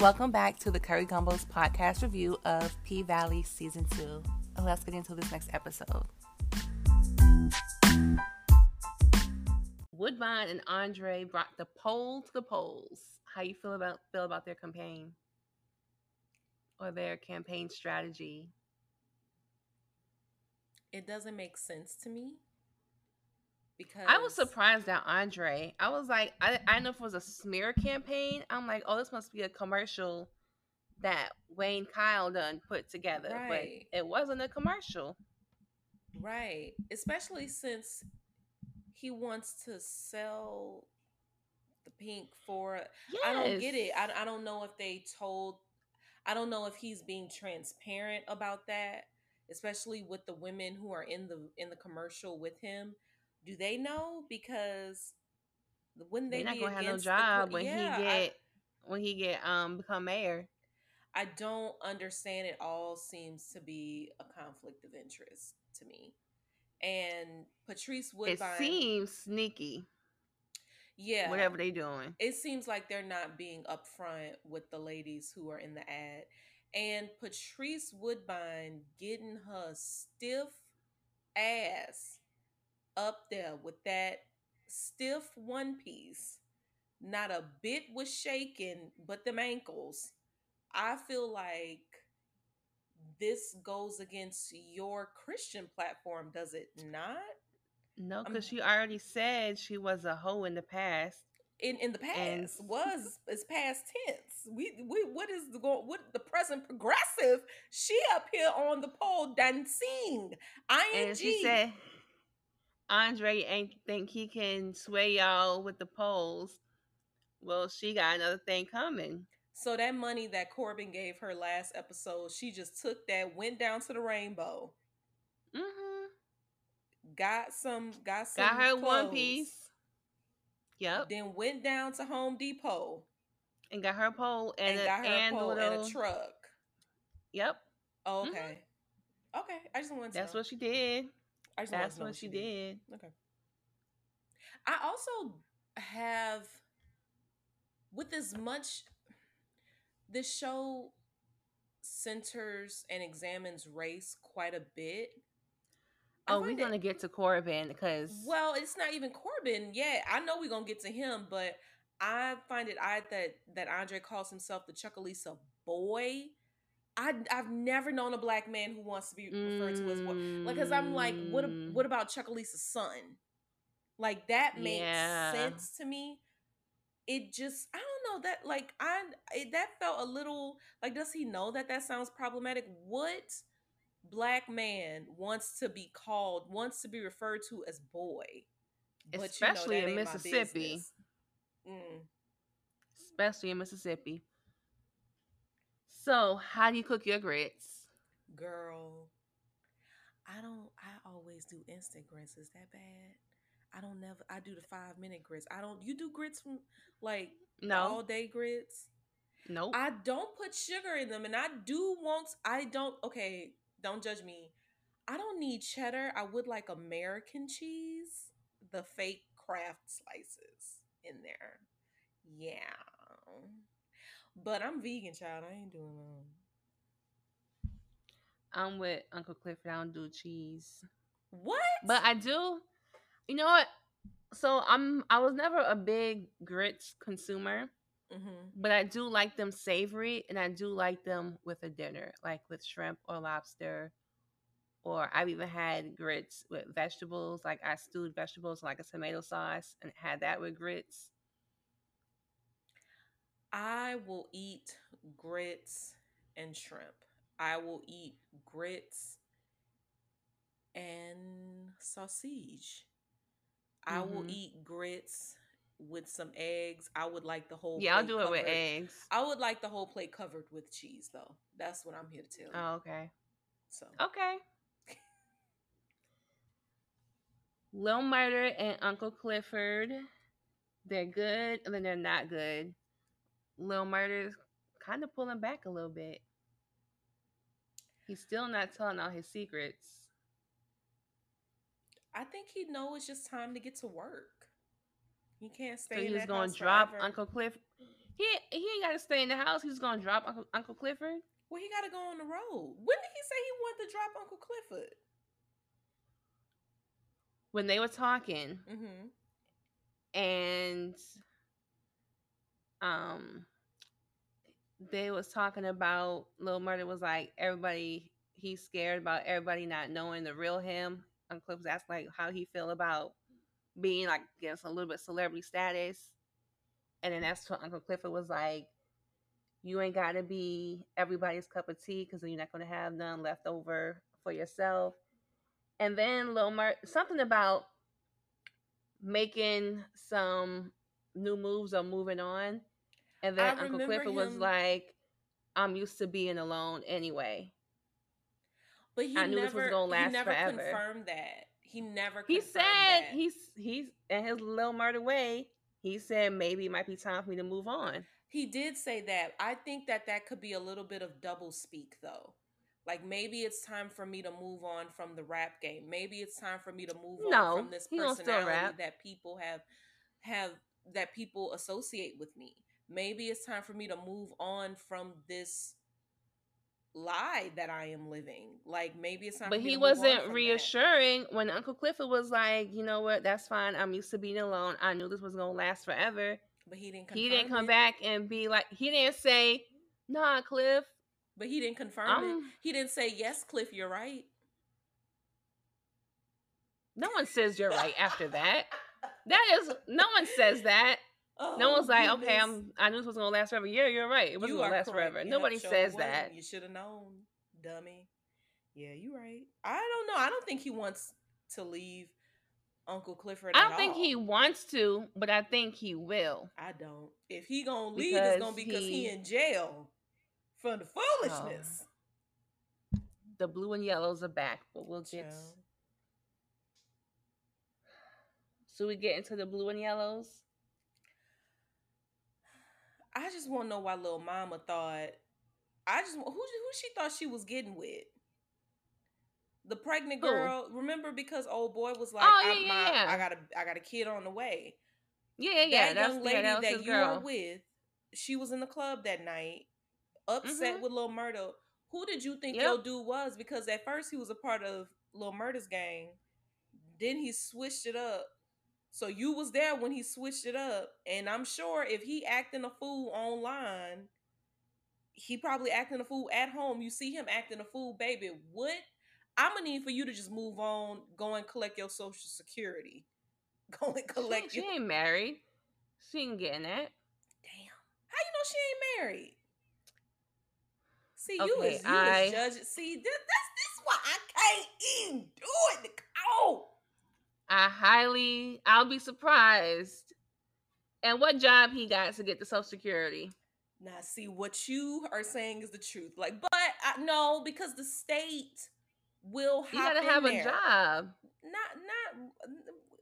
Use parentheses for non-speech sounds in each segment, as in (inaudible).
Welcome back to the Curry Gumbos podcast review of P Valley Season 2. Let's get into this next episode. Woodbine and Andre brought the poll to the polls. How you feel about feel about their campaign or their campaign strategy? It doesn't make sense to me because I was surprised at Andre. I was like, I I know if it was a smear campaign. I'm like, oh, this must be a commercial that Wayne Kyle done put together, right. but it wasn't a commercial. Right, especially since he wants to sell the Pynk for. Yes. I don't get it. I I don't know if they told. I don't know if he's being transparent about that, especially with the women who are in the in the commercial with him do they know? Because when they They're not gonna have no job the, when yeah, he get I, when he get um become mayor. I don't understand. It all seems to be a conflict of interest to me. And Patrice Woodbine. It seems sneaky. Yeah. Whatever they doing. It seems like they're not being upfront with the ladies who are in the ad. And Patrice Woodbine getting her stiff ass up there with that stiff one piece. Not a bit was shaking, but them ankles. I feel like this goes against your Christian platform, does it not? No, because she already said she was a hoe in the past. In in the past and... was is past tense. We we what is the going what the present progressive? She up here on the pole dancing. Ing. And she said Andre ain't think he can sway y'all with the polls. Well, she got another thing coming. So that money that Corbin gave her last episode, she just took that, went down to the rainbow. Mm-hmm. Got some, got some. Got her clothes, one piece. Yep. Then went down to Home Depot and got her pole and, and a, got her and pole little... and a truck. Yep. Oh, okay. Mm-hmm. Okay. I just wanted to. That's know. what she did. I just That's what she did. did. Okay. I also have, with as much, this show centers and examines race quite a bit. Oh, we're gonna get to Corbin because well, it's not even Corbin yet. I know we're gonna get to him, but I find it odd that that Andre calls himself the Chucalissa boy I, I've never known a black man who wants to be referred to as what, like, because I'm like, what, mm. what about Chucalissa's son? Like that makes yeah. sense to me. It just, I don't know that, like, I it, that felt a little like, does he know that that sounds problematic? What black man wants to be called, wants to be referred to as boy, especially you know, in Mississippi. Mm. Especially in Mississippi. So, how do you cook your grits? Girl, I don't I always do instant grits. Is that bad? I don't never I do the 5 minute grits. I don't you do grits from like no all day grits? Nope. I don't put sugar in them and I do want I don't okay, don't judge me. I don't need cheddar. I would like American cheese, the fake Kraft slices in there. Yeah. But I'm vegan, child. I ain't doing that. I'm with Uncle Clifford. I don't do cheese. What? But I do. You know what? So I'm. I was never a big grits consumer, mm-hmm. but I do like them savory, and I do like them with a dinner, like with shrimp or lobster. Or I've even had grits with vegetables, like I stewed vegetables like a tomato sauce, and had that with grits. I will eat grits and shrimp. I will eat grits and sausage. Mm-hmm. I will mm-hmm. eat grits with some eggs. I would like the whole Yeah, I'll do covered. it with eggs. I would like the whole plate covered with cheese though. That's what I'm here to tell you. Oh, okay. So Okay. Lil Murda and Uncle Clifford. They're good and then they're not good. Lil Murda's kind of pulling back a little bit. He's still not telling all his secrets. I think he know it's just time to get to work. He can't stay. So he's going to drop forever. Uncle Cliff. He he ain't got to stay in the house. He's gonna drop Uncle, Uncle Clifford. Well, he got to go on the road. When did he say he wanted to drop Uncle Clifford? When they were talking, mm-hmm. and um, they was talking about Lil Murda was like everybody. He's scared about everybody not knowing the real him. Uncle Cliff was asking like how he feel about being like against a little bit celebrity status. And then that's what Uncle Clifford was like, you ain't got to be everybody's cup of tea because you're not to have none left over for yourself. And then Lil Mer, something about making some new moves or moving on. And then Uncle Clifford him... was like, I'm used to being alone anyway. But he I knew never, this was gonna last he never forever. confirmed that. He never. Confirmed that. He said that. he's he's in his little Murda way. He said maybe it might be time for me to move on. He did say that. I think that that could be a little bit of double speak though. Like maybe it's time for me to move on from the rap game. Maybe it's time for me to move no, on from this personality that people have have that people associate with me. Maybe it's time for me to move on from this lie that I am living. Like maybe it's not. But he wasn't reassuring that. when Uncle Clifford was like, you know what, that's fine. I'm used to being alone. I knew this was gonna last forever. But he didn't. He didn't come it. back and be like. He didn't say, "Nah, Cliff." But he didn't confirm um, it. He didn't say, "Yes, Cliff, you're right." No one says you're right after that. That is, no one says that. Oh, no one's like, goodness. okay, I'm. I knew this was gonna last forever. Yeah, you're right. It wasn't gonna last correct. forever. Nobody says that. You should have known, dummy. Yeah, you're right. I don't know. I don't think he wants to leave Uncle Clifford. I don't think all. he wants to, but I think he will. I don't. If he gonna leave, because it's gonna be because he, he, in jail for the oh. foolishness. Oh. The blue and yellows are back, but we'll get. So we get into the blue and yellows. I just want to know why little mama thought. I just who who she thought she was getting with. The pregnant girl, Ooh. remember because old boy was like, oh, yeah, my, yeah. I got a I got a kid on the way. Yeah, yeah. That young lady that, that you girl. were with, she was in the club that night, upset mm-hmm. with Lil Murda. Who did you think yep. your dude was? Because at first he was a part of Lil Murda's gang. Then he switched it up so you was there when he switched it up, and I'm sure if he acting a fool online, he probably acting a fool at home. You see him acting a fool, baby. What? I'm gonna need for you to just move on, go and collect your social security. (laughs) Go and collect. She, your... she ain't married. She ain't getting that. Damn. How you know she ain't married? See, okay, you is you I... is judging. See, this, that's this why I can't even do it. Oh. I highly, I'll be surprised. And what job he got to get the Social Security? Now, see what you are saying is the truth. Like, but I, no, because the state will. You gotta have there. a job. Not, not.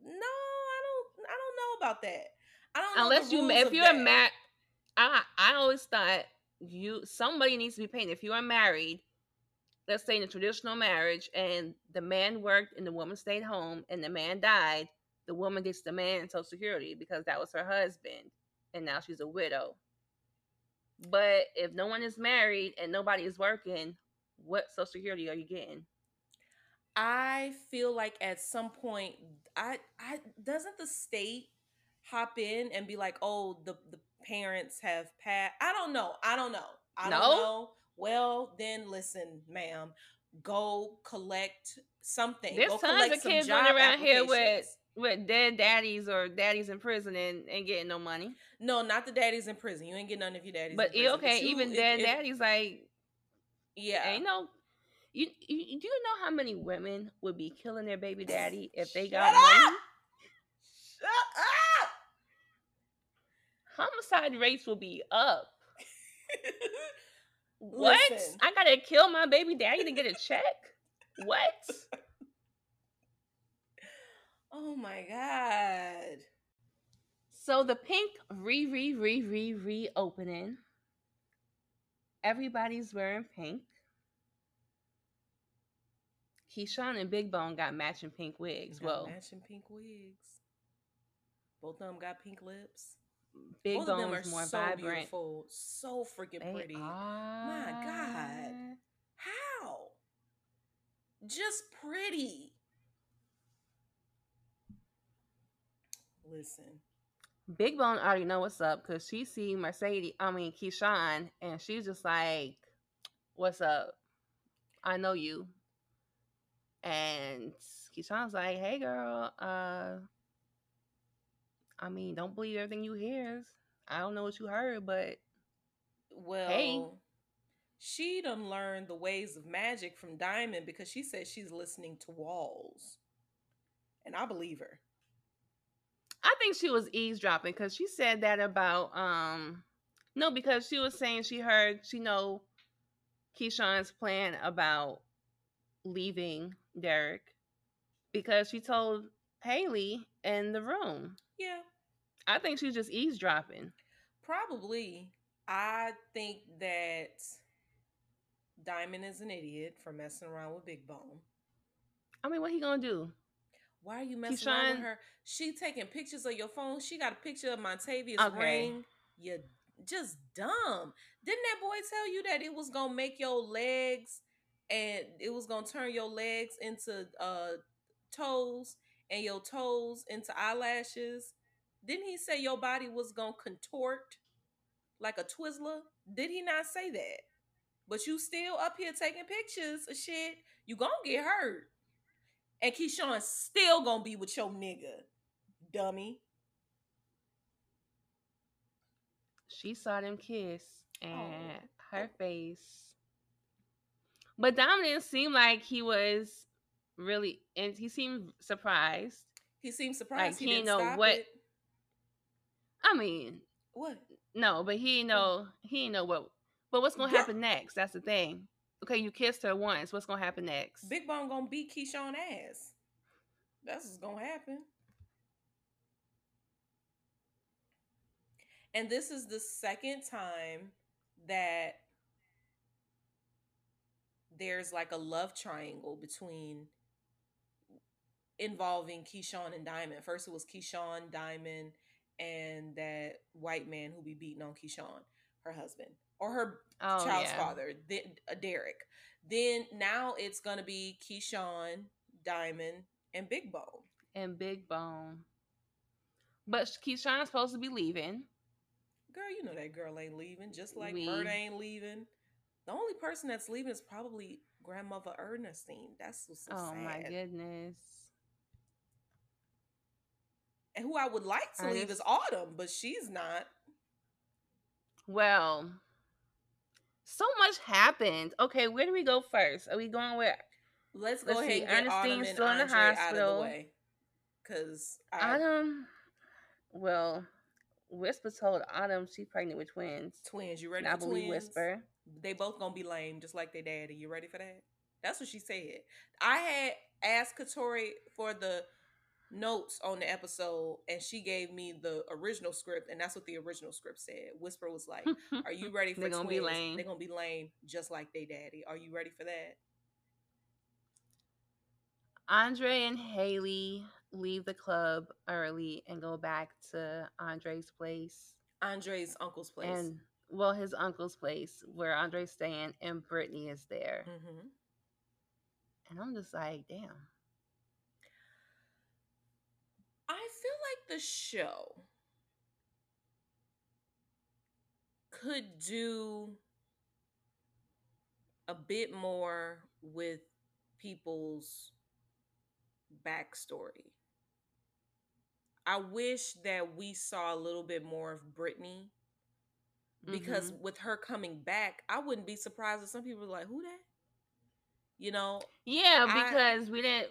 No, I don't. I don't know about that. I don't. Unless you, if you're married, I I always thought you somebody needs to be paying. If you are married, let's say in a traditional marriage and the man worked and the woman stayed home and the man died, the woman gets the man social security because that was her husband and now she's a widow. But if no one is married and nobody is working, what social security are you getting? I feel like at some point I I doesn't the state hop in and be like, "Oh, the the parents have passed." I don't know. I don't know. I no? don't know. Well, then listen, ma'am, go collect something. There's go tons of kids running around here with with dead daddies or daddies in prison and ain't getting no money. No, not the daddies in prison. You ain't getting none of your daddies. But okay, but you, even dead daddies, like yeah, ain't no. You, you do you know how many women would be killing their baby daddy if they got Shut money? Up! Shut up! Homicide rates will be up. (laughs) What? Listen. I gotta kill my baby daddy to get a check? what? Oh my god. So the Pynk re re re re reopening. Everybody's wearing pink. Keyshawn and Big Bone got matching pink wigs. Got well, matching pink wigs. Both of them got pink lips. Big Both Bone's more so vibrant. Beautiful, so freaking they pretty. Are... My God. How? Just pretty. Listen. Big Bone already know what's up because she see Mercedes, I mean Keyshawn, and she's just like, "What's up? I know you." And Keyshawn's like, "Hey, girl. Uh, I mean, don't believe everything you hear. I don't know what you heard, but well, hey." She done learned the ways of magic from Diamond because she says she's listening to walls. And I believe her. I think she was eavesdropping because she said that about um no, because she was saying she heard she know Keyshawn's plan about leaving Derek because she told Hailey in the room. Yeah. I think she's just eavesdropping. Probably. I think that Diamond is an idiot for messing around with Big Bone. I mean, what he gonna do? Why are you messing Keyshawn, around with her? She taking pictures of your phone. She got a picture of Montavious okay. ring. You just dumb. Didn't that boy tell you that it was gonna make your legs and it was gonna turn your legs into uh toes and your toes into eyelashes? Didn't he say your body was gonna contort like a Twizzler? Did he not say that? But you still up here taking pictures of shit. You gonna get hurt. And Keyshawn still gonna be with your nigga, dummy. She saw them kiss and oh. her face. But Dom didn't seem like he was really and he seemed surprised. He seemed surprised. Like he, he didn't know what it. I mean what? No, but he know he didn't know what but what's gonna happen next? That's the thing. Okay, you kissed her once. What's gonna happen next? Big Bone gonna beat Keyshawn ass. That's what's gonna happen. And this is the second time that there's like a love triangle between involving Keyshawn and Diamond. First it was Keyshawn, Diamond, and that white man who be beating on Keyshawn, her husband or her oh, child's yeah. father, then uh, Derek. Then now it's gonna be Keyshawn, Diamond, and Big Bone. And Big Bone. But Keyshawn's supposed to be leaving. Girl, you know that girl ain't leaving. Just like we. Bird ain't leaving. The only person that's leaving is probably grandmother Ernestine. That's what's so oh sad. my goodness. And who I would like to Ernest- leave is Autumn, but she's not. Well, so much happened. Okay, where do we go first? Are we going where? Let's go Let's ahead see. and Autumn still in the hospital. Cause I... Autumn, well, Whisper told Autumn she's pregnant with twins. Twins, you ready? And for I believe twins? Whisper. They both gonna be lame, just like their daddy. You ready for that? That's what she said. I had asked Katori for the notes on the episode and she gave me the original script and that's what the original script said. Whisper was like, (laughs) Are you ready for They're gonna twins? be lame. They're gonna be lame just like they daddy. Are you ready for that? Andre and Hailey leave the club early and go back to Andre's place. Andre's uncle's place. And well, his uncle's place where Andre's staying and Brittany is there. Mm-hmm. And I'm just like, damn the show could do a bit more with people's backstory. I wish that we saw a little bit more of Brittany because mm-hmm. with her coming back, I wouldn't be surprised if some people were like, "Who that?" You know? Yeah, because I, we didn't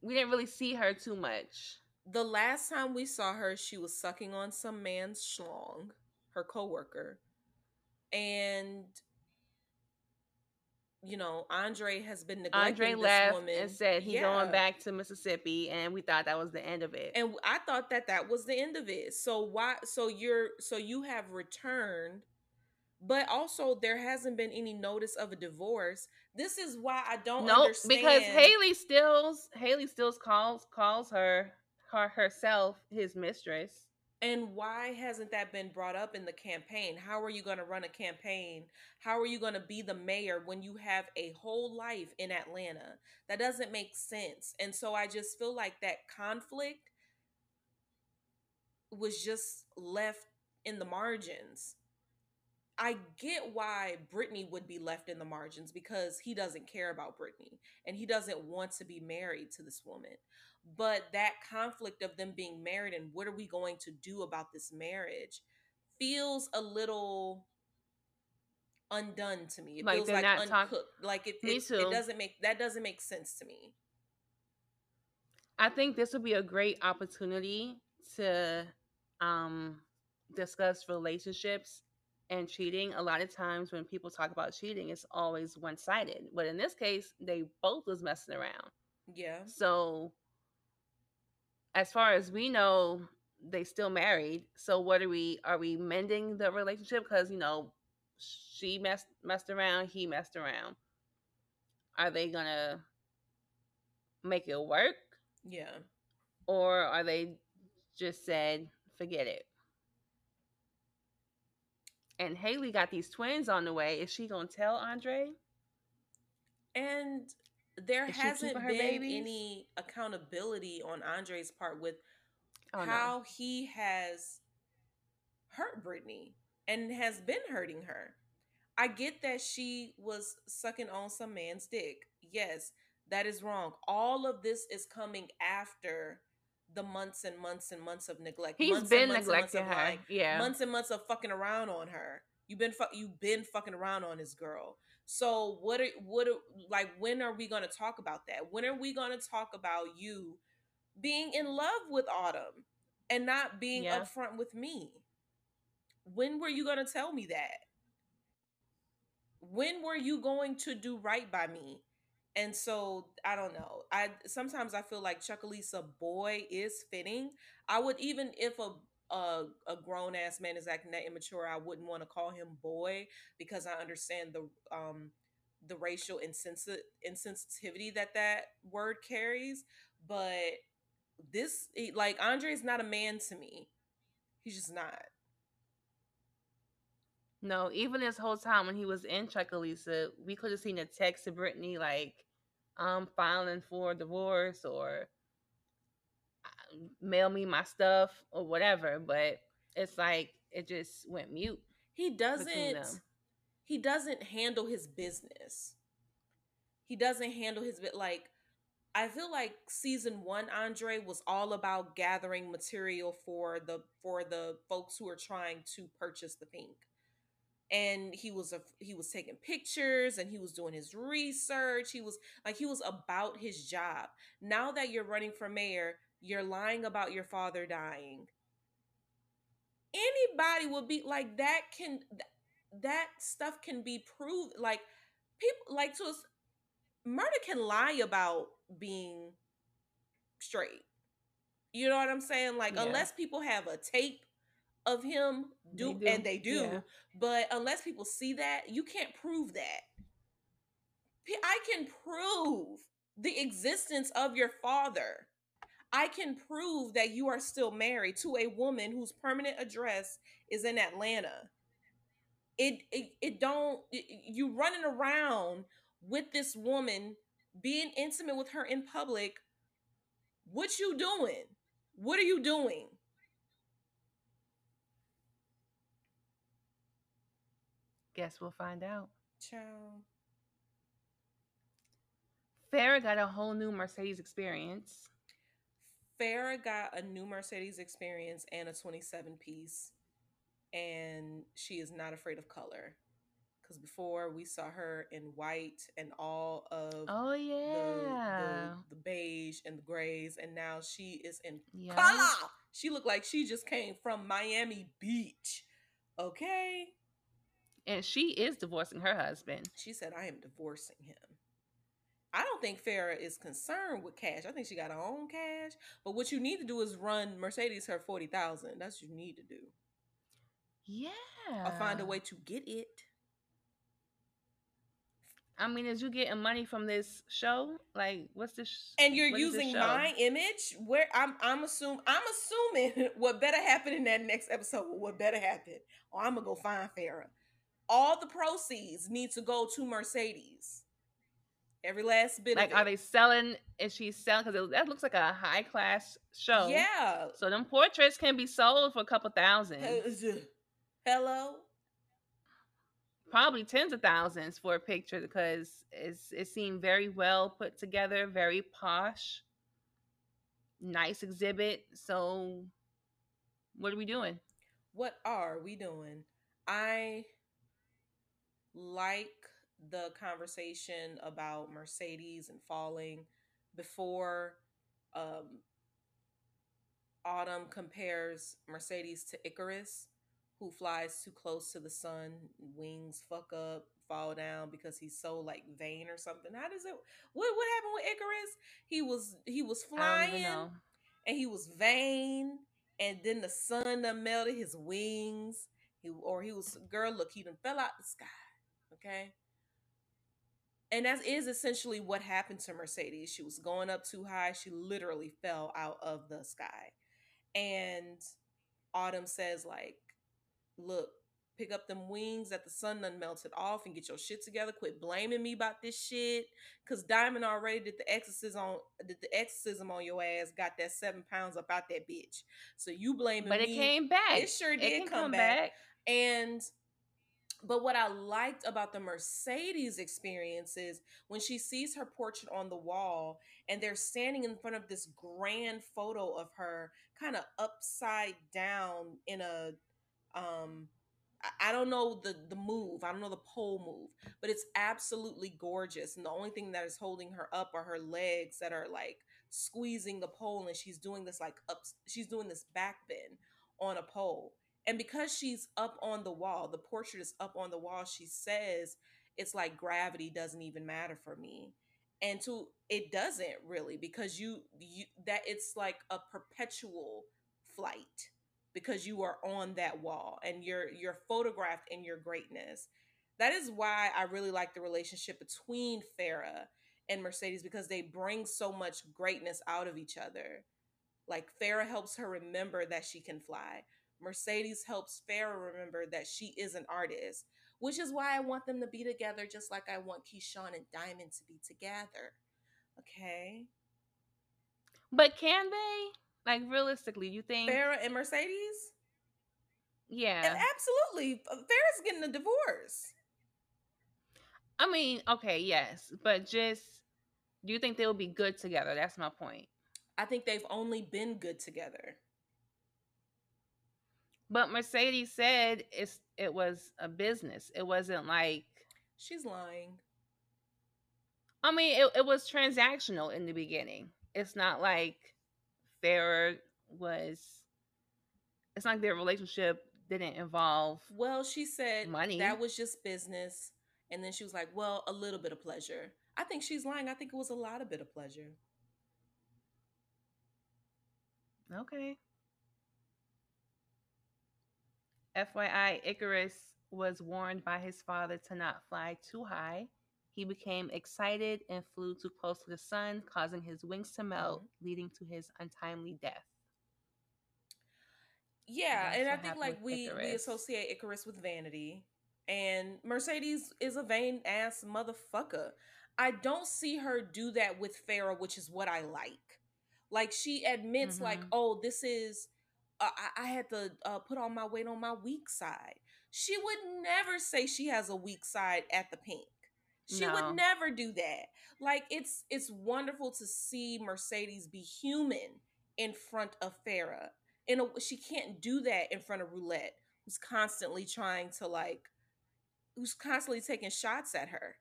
we didn't really see her too much the last time we saw her, she was sucking on some man's schlong, her coworker, and you know, Andre has been neglecting Andre left woman. and said he's yeah. going back to Mississippi, and we thought that was the end of it. And I thought that that was the end of it. So why? So you're so you have returned, but also there hasn't been any notice of a divorce. This is why I don't nope, understand. because Hailey stills Hailey stills calls calls her her herself his mistress. And why hasn't that been brought up in the campaign? How are you going to run a campaign? How are you going to be the mayor when you have a whole life in Atlanta? That doesn't make sense. And so I just feel like that conflict was just left in the margins. I get why Brittany would be left in the margins because he doesn't care about Brittany and he doesn't want to be married to this woman but that conflict of them being married and what are we going to do about this marriage feels a little undone to me. It like feels like uncooked. Talk- like it, it, it doesn't make that doesn't make sense to me. I think this would be a great opportunity to um discuss relationships and cheating. A lot of times when people talk about cheating, it's always one sided. But in this case, they both was messing around. Yeah. So as far as we know, they still married. So what are we? Are we mending the relationship? Because you know, she messed messed around, he messed around. Are they gonna make it work? Yeah. Or are they just said, forget it? And Hailey got these twins on the way. Is she gonna tell Andre? And there Is hasn't been babies? any accountability on Andre's part with oh, how no. he has hurt Brittany and has been hurting her. I get that she was sucking on some man's dick. Yes, that is wrong. All of this is coming after the months and months and months of neglect. He's months been neglecting her. Like, yeah, months and months of fucking around on her. You've been fu- you've been fucking around on this girl. So what are, what are, like when are we going to talk about that? When are we going to talk about you being in love with Autumn and not being yeah. upfront with me? When were you going to tell me that? When were you going to do right by me? And so I don't know. I sometimes I feel like Chucalissa boy is fitting. I would even if a a, a grown ass man is acting that immature, I wouldn't want to call him boy because I understand the um the racial insensi- insensitivity that that word carries. But this, like Andre's not a man to me. He's just not. No, even this whole time when he was in Chucalissa, we could have seen a text to Brittany like, "I'm filing for divorce" or mail me my stuff or whatever, but it's like it just went mute. He doesn't he doesn't handle his business. He doesn't handle his bit like I feel like season 1 Andre was all about gathering material for the for the folks who are trying to purchase the Pynk and he was a he was taking pictures and he was doing his research he was like he was about his job now that you're running for mayor you're lying about your father dying anybody would be like that can that stuff can be proved like people like to us murder can lie about being straight you know what i'm saying like yeah. unless people have a tape of him do, they do. and they do yeah. but unless people see that you can't prove that i can prove the existence of your father I can prove that you are still married to a woman whose permanent address is in Atlanta. It it, it don't it, you running around with this woman being intimate with her in public. What you doing? What are you doing? Guess we'll find out. Ciao. Farrah got a whole new Mercedes experience. Farrah got a new Mercedes experience and a 27 piece, and she is not afraid of color. Because before we saw her in white and all of oh yeah the, the, the beige and the grays, and now she is in yep. color. She looked like she just came from Miami Beach. Okay. And she is divorcing her husband. She said, I am divorcing him. I don't think Farrah is concerned with cash. I think she got her own cash. But what you need to do is run Mercedes her forty thousand. That's what you need to do. Yeah. Or find a way to get it. I mean, is you getting money from this show? Like, what's this? Sh- and you're using my image. Where I'm, I'm assuming, I'm assuming (laughs) what better happen in that next episode. What better happen? Or I'm gonna go find Farrah. All the proceeds need to go to Mercedes. Every last bit. Like, are they selling? Is she selling? Because that looks like a high class show. Yeah. So them portraits can be sold for a couple thousand. Hello probably tens of thousands for a picture because it's it seemed very well put together, very posh, nice exhibit. So, what are we doing? What are we doing? I like the conversation about Mercedes and falling before um, Autumn compares Mercedes to Icarus who flies too close to the sun, wings fuck up, fall down because he's so like vain or something. How does it what what happened with Icarus? He was he was flying and he was vain and then the sun done melted his wings. He or he was girl, look, he done fell out the sky. Okay. And that is essentially what happened to Mercedes. She was going up too high. She literally fell out of the sky. And Autumn says, like, look, pick up them wings that the sun done melted off and get your shit together. Quit blaming me about this shit. Cause Diamond already did the exorcism on did the exorcism on your ass, got that seven pounds up out that bitch. So you blaming but me. But it came back. It sure did it come, come back. back. And but what I liked about the Mercedes experience is when she sees her portrait on the wall and they're standing in front of this grand photo of her kind of upside down in a um I don't know the the move. I don't know the pole move, but it's absolutely gorgeous. And the only thing that is holding her up are her legs that are like squeezing the pole, and she's doing this like up. She's doing this back bend on a pole, and because she's up on the wall, the portrait is up on the wall. She says it's like gravity doesn't even matter for me, and to it doesn't really because you you that it's like a perpetual flight because you are on that wall and you're you're photographed in your greatness. That is why I really like the relationship between Farrah and Mercedes because they bring so much greatness out of each other. Like Farrah helps her remember that she can fly. Mercedes helps Farrah remember that she is an artist, which is why I want them to be together just like I want Keyshawn and Diamond to be together. Okay. But can they? Like realistically, you think Farrah and Mercedes? Yeah, and absolutely. Farrah's getting a divorce. I mean, okay, yes, but just do you think they'll be good together? That's my point. I think they've only been good together. But Mercedes said it's it was a business. It wasn't like she's lying. I mean, it, it was transactional in the beginning. It's not like Farrah was it's not like their relationship didn't involve well she said money that was just business and then she was like well a little bit of pleasure i think she's lying i think it was a lot of bit of pleasure okay fyi icarus was warned by his father to not fly too high he became excited and flew too close to the sun, causing his wings to melt, mm-hmm. leading to his untimely death. Yeah, and I think like we Icarus. we associate Icarus with vanity, and Mercedes is a vain ass motherfucker. I don't see her do that with Farrah, which is what I like. Like she admits, mm-hmm. like, oh, this is uh, I, I, had to uh, put on my weight on my weak side. She would never say she has a weak side at the Pynk. She no. would never do that. Like it's it's wonderful to see Mercedes be human in front of Farrah. In a, she can't do that in front of Roulette, who's constantly trying to like, who's constantly taking shots at her.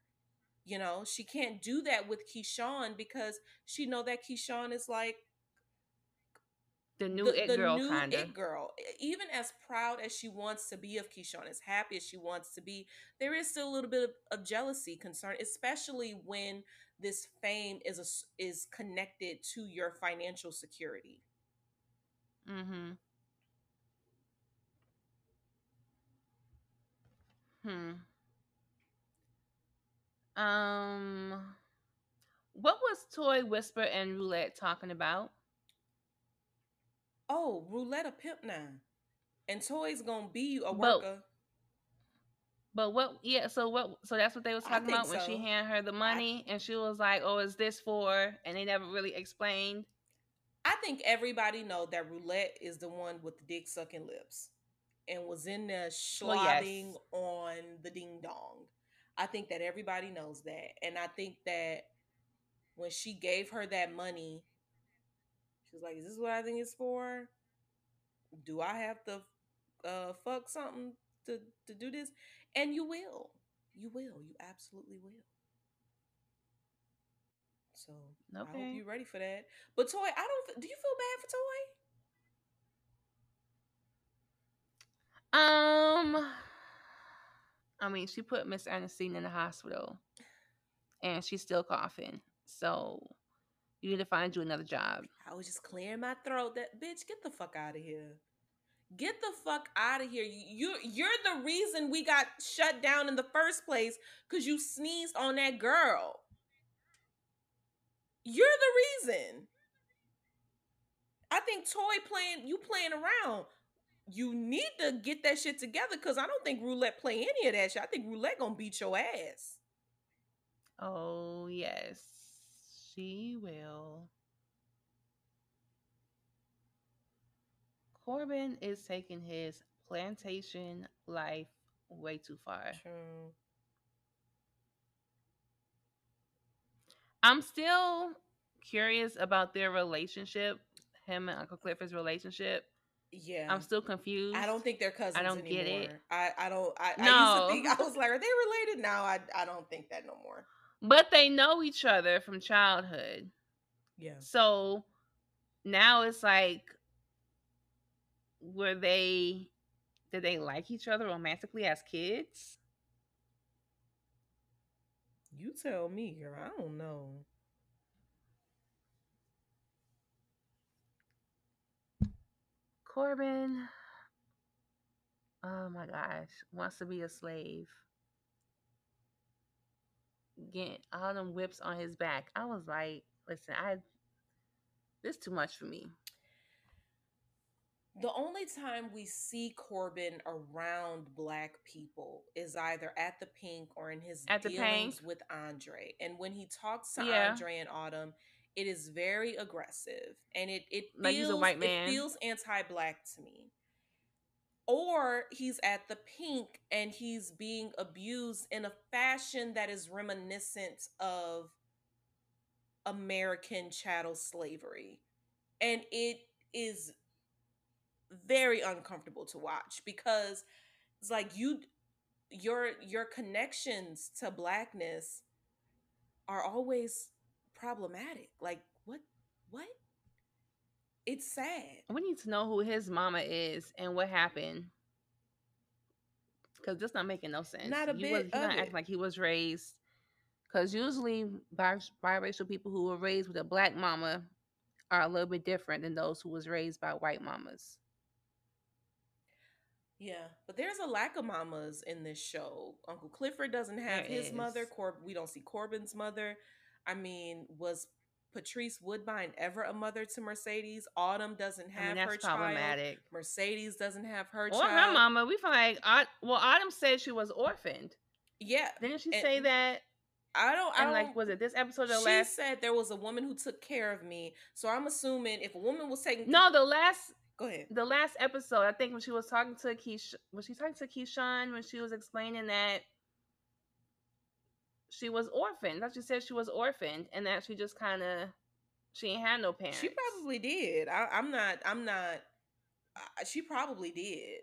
You know, she can't do that with Keyshawn because she know that Keyshawn is like the new the, it the girl kind of girl even as proud as she wants to be of keyshawn as happy as she wants to be there is still a little bit of, of jealousy concern especially when this fame is a, is connected to your financial security. Mm-hmm. Hmm. Um what was Toy Whisper and Roulette talking about? Oh, Roulette a pimp now, and Toy's gonna be a worker. But what? Yeah. So what? So that's what they was talking about when she handed her the money, I, and she was like, "Oh, is this for?" And they never really explained. I think everybody know that Roulette is the one with the dick sucking lips, and was in there slobbing well, yes. on the ding dong. I think that everybody knows that, and I think that when she gave her that money, she was like, "Is this what I think it's for? Do I have to uh, fuck something to to do this?" And you will. You will. You absolutely will. So okay. I hope you're ready for that. But Toy, I don't. Do you feel bad for Toy? Um, I mean, she put Miss Ernestine in the hospital, and she's still coughing. So you need to find you another job. I was just clearing my throat. That bitch, get the fuck out of here. Get the fuck out of here. You you're the reason we got shut down in the first place cuz you sneezed on that girl. You're the reason. I think Toy playing you playing around. You need to get that shit together because I don't think Roulette play any of that shit. I think Roulette gonna beat your ass. Oh yes, she will. Corbin is taking his plantation life way too far. True. I'm still curious about their relationship, him and Uncle Clifford's relationship. Yeah, I'm still confused. I don't think they're cousins. I don't anymore. get it. I, I don't. I, no. I used to think I was like, are they related? Now I I don't think that no more. But they know each other from childhood. Yeah. So now it's like were they did they like each other romantically as kids? You tell me, girl. I don't know. Corbin, oh my gosh, wants to be a slave. Get all them whips on his back. I was like, listen, I this too much for me the only time we see Corbin around black people is either at the Pynk or in his at dealings with Andre. And when he talks to yeah. Andre and Autumn, it is very aggressive and it it like feels, he's a white man. It feels anti-black to me. Or he's at the Pynk and he's being abused in a fashion that is reminiscent of American chattel slavery. And it is very uncomfortable to watch because it's like you your your connections to blackness are always problematic. Like what what? It's sad. We need to know who his mama is and what happened. Cause this not making no sense. Not a he bit. Was, not acting like he was raised. Cause usually biracial people who were raised with a black mama are a little bit different than those who was raised by white mamas. Yeah, but there's a lack of mamas in this show. Uncle Clifford doesn't have there his is. mother. Cor- we don't see Corbin's mother. I mean, was Patrice Woodbine ever a mother to Mercedes? Autumn doesn't have I mean, her child. Mercedes doesn't have her or child. her mama. We feel like well, Autumn said she was orphaned. Yeah, didn't she say that? I don't. I and don't, like, was it this episode? Or she last? She said there was a woman who took care of me. So I'm assuming if a woman was taking no, the last Go ahead. The last episode, I think when she was talking to Keish, was she talking to Keyshawn when she was explaining that she was orphaned? That she said she was orphaned and that she just kind of she ain't had no parents. She probably did. I, am not. I'm not. Uh, she probably did.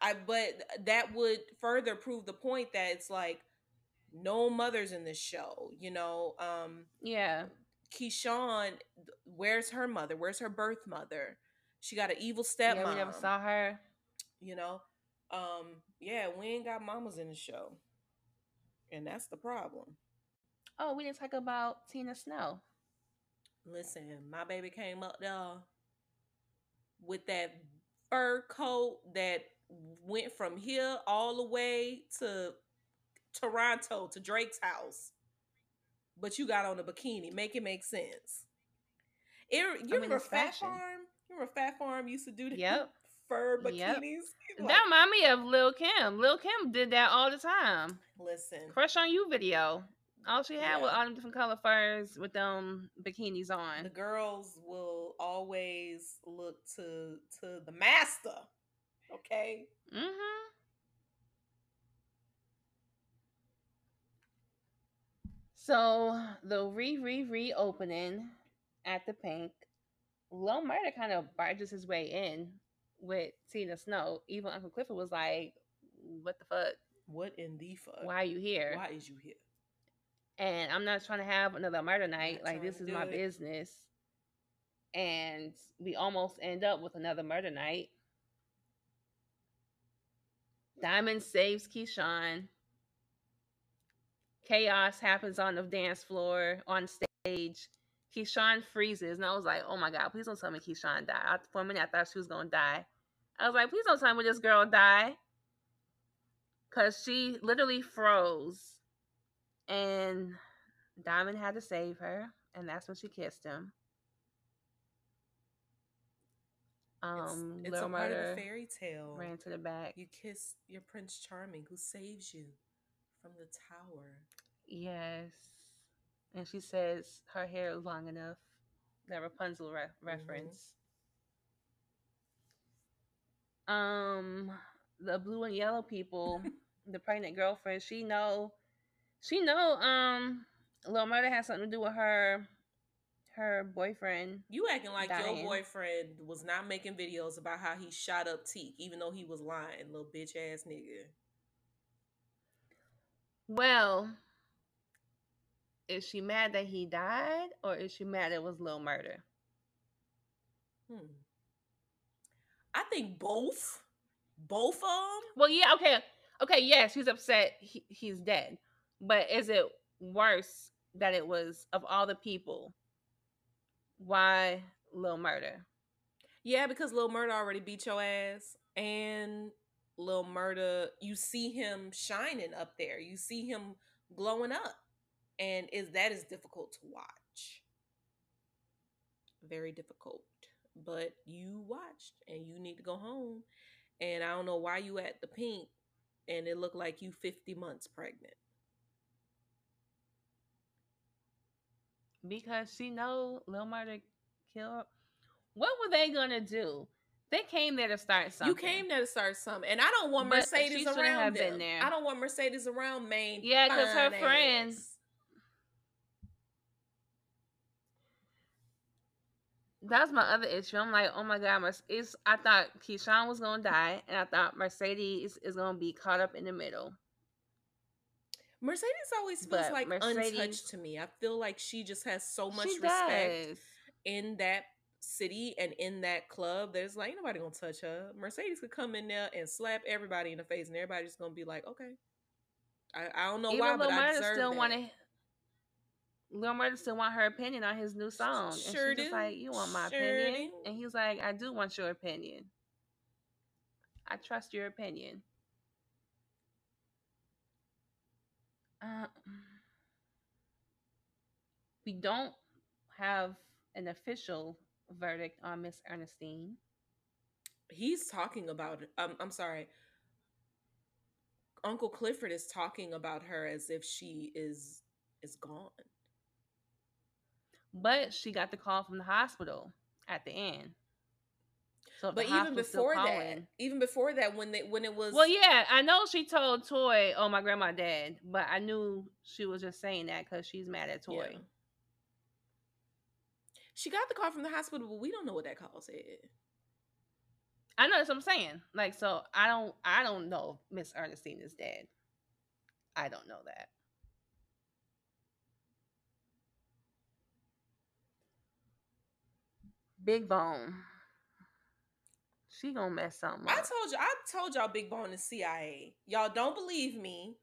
I but that would further prove the point that it's like no mothers in this show. You know. Um Yeah. Keyshawn, where's her mother? Where's her birth mother? She got an evil stepmom. Yeah, we never saw her. You know, um, yeah, we ain't got mamas in the show, and that's the problem. Oh, we didn't talk about Tina Snow. Listen, my baby came up there with that fur coat that went from here all the way to Toronto to Drake's house. but you got on a bikini. Make it make sense. It, you I mean, remember Phat. Farm? You remember Phat Farm used to do that? Yep. Fur bikinis. Yep. Like, that remind me of Lil Kim. Lil Kim did that all the time. Listen, Crush on You video. All she had yeah. was all them different color furs with them bikinis on. The girls will always look to to the master. Okay. Mm-hmm. So the re re reopening at the Pynk, Lil Murda kind of barges his way in with Tina Snow. Even Uncle Clifford was like, "What the fuck? What in the fuck? Why are you here? Why is you here?" And I'm not trying to have another murder night. Like this is my it. business. And we almost end up with another murder night. Diamond saves Keyshawn chaos happens on the dance floor on stage. Keyshawn freezes, and I was like, "Oh my god, please don't tell me Keyshawn died." I, for a minute, I thought she was gonna die. I was like, "Please don't tell me this girl died," because she literally froze, and Diamond had to save her, and that's when she kissed him. Um, it's, it's a part of the fairy tale. Ran to the back. You kiss your Prince Charming, who saves you from the tower. Yes. And she says her hair is long enough. That Rapunzel re- mm-hmm. reference. Mm-hmm. Um, the blue and yellow people, (laughs) the pregnant girlfriend, she know, she know, um, Little Murda has something to do with her, her boyfriend. You acting like dying. your boyfriend was not making videos about how he shot up Teak, even though he was lying, little bitch ass nigga. Well, is she mad that he died or is she mad it was Lil Murda? Hmm. I think both. Both of them. Well, yeah, okay. Okay, yes, she's upset he, he's dead. But is it worse that it was of all the people? Why Lil Murda? Yeah, because Lil Murda already beat your ass. And Lil Murda, you see him shining up there. You see him glowing up and is that is difficult to watch very difficult but you watched and you need to go home and i don't know why you at the Pynk and it looked like you 50 months pregnant because she know Lil Murda killed what were they gonna do they came there to start something. You came there to start something, and I don't want Mercedes around them. I don't want Mercedes around Maine. Yeah, because her friends that's my other issue. I'm like, oh my god, it's. I thought Keyshawn was gonna die, and I thought Mercedes is gonna be caught up in the middle. Mercedes always feels but like Mercedes, untouched to me. I feel like she just has so much respect does. in that city and in that club. There's like nobody gonna touch her. Mercedes could come in there and slap everybody in the face, and everybody's gonna be like, okay. I, I don't know Even why, but I deserve still want to Lil Murda still want her opinion on his new song. And sure she's like, You want my sure opinion? Do. And he's like, I do want your opinion. I trust your opinion. Uh, we don't have an official verdict on Miss Ernestine. He's talking about um, I'm sorry. Uncle Clifford is talking about her as if she is is gone. But she got the call from the hospital at the end. So but even before that, even before that, when they when it was well, yeah, I know she told Toy, "Oh, my grandma dead," but I knew she was just saying that because she's mad at Toy. Yeah. She got the call from the hospital, but we don't know what that call said. I know that's what I'm saying. Like, so I don't, I don't know Miss Ernestine is dead. I don't know that. Big Bone. She gonna mess something up. I told you, I told y'all Big Bone is CIA. Y'all don't believe me.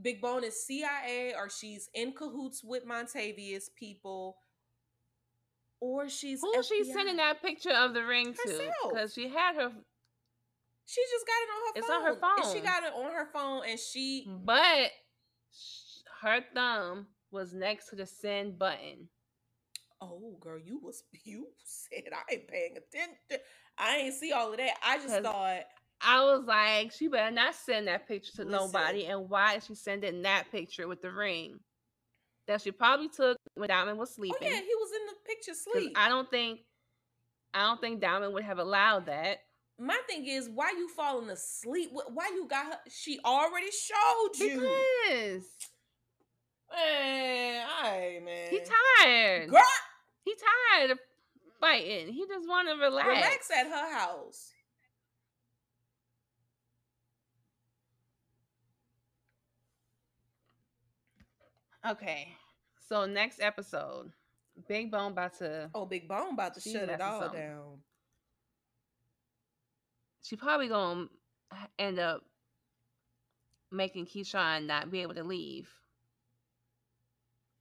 Big Bone is CIA or she's in cahoots with Montavious people. Or she's Who FBI. she sending that picture of the ring to? Because she had her She just got it on her it's phone. on her phone. And she got it on her phone and she But her thumb was next to the send button. Oh, girl, you was (laughs) you said I ain't paying attention. I ain't see all of that. I just thought I was like, she better not send that picture to Listen. nobody. And why is she sending that picture with the ring? That she probably took when Diamond was sleeping. Oh yeah, he was in the picture sleep. I don't think I don't think Diamond would have allowed that. My thing is, why you falling asleep? Why you got her? She already showed you. Because. Man, I man. He tired. Girl. He tired of fighting. He just want to relax. Relax at her house. Okay. So next episode, Big Bone about to Oh, Big Bone about to shut it all down. She probably gonna end up making Keyshawn not be able to leave.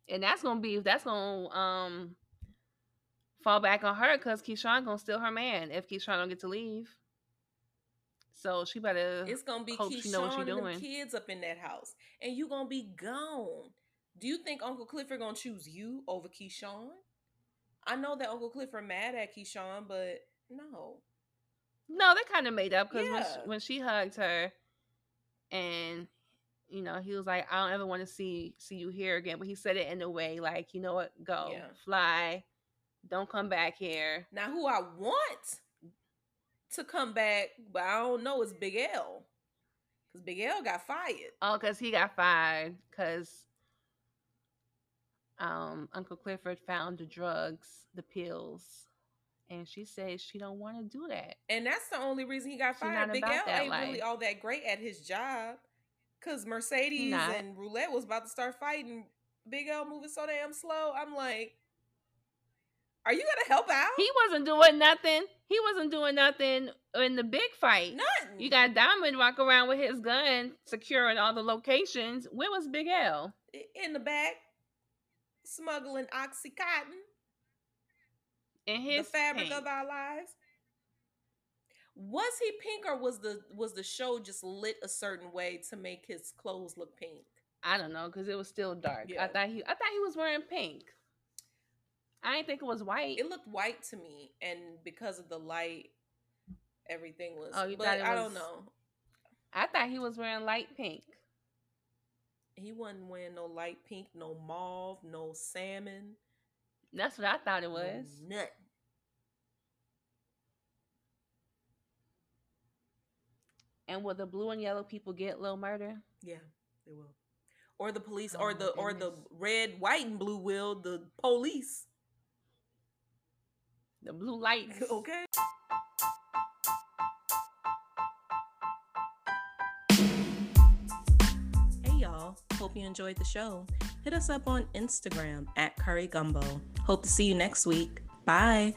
And that's gonna be that's gonna um fall back on her because Keyshawn gonna steal her man if Keyshawn don't get to leave. So she better. It's gonna be Keyshawn and the kids up in that house, and you gonna be gone. Do you think Uncle Clifford gonna choose you over Keyshawn? I know that Uncle Clifford mad at Keyshawn, but no. No, they kind of made up because yeah. when, she, when she hugged her, and you know he was like, "I don't ever want to see see you here again," but he said it in a way like, "You know what? Go yeah. fly, don't come back here." Now, who I want to come back, but I don't know is Big L, because Big L got fired. Oh, because he got fired because um, Uncle Clifford found the drugs, the pills, and she says she don't want to do that. And that's the only reason he got fired. Big L ain't life. really all that great at his job, cause Mercedes and Roulette was about to start fighting. Big L moving so damn slow. I'm like, are you gonna help out? He wasn't doing nothing. He wasn't doing nothing in the big fight. Nothing. You got Diamond walk around with his gun, securing all the locations. Where was Big L? In the back smuggling oxycontin in his the fabric pink. of our lives. Was he pink or was the was the show just lit a certain way to make his clothes look pink? I don't know because it was still dark. Yeah. I thought he I thought he was wearing pink. I didn't think it was white. It looked white to me, and because of the light, everything was. Oh, you but thought it was, I don't know. I thought he was wearing light pink. He wasn't wearing no light pink, no mauve, no salmon. That's what I thought it was. No nut. And will the blue and yellow people get Lil Murda? Yeah, they will. Or the police, oh, or the or the red, white, and blue will the police. The blue lights. (laughs) okay. Hey, y'all. Hope you enjoyed the show. Hit us up on Instagram at Curry Gumbo. Hope to see you next week. Bye.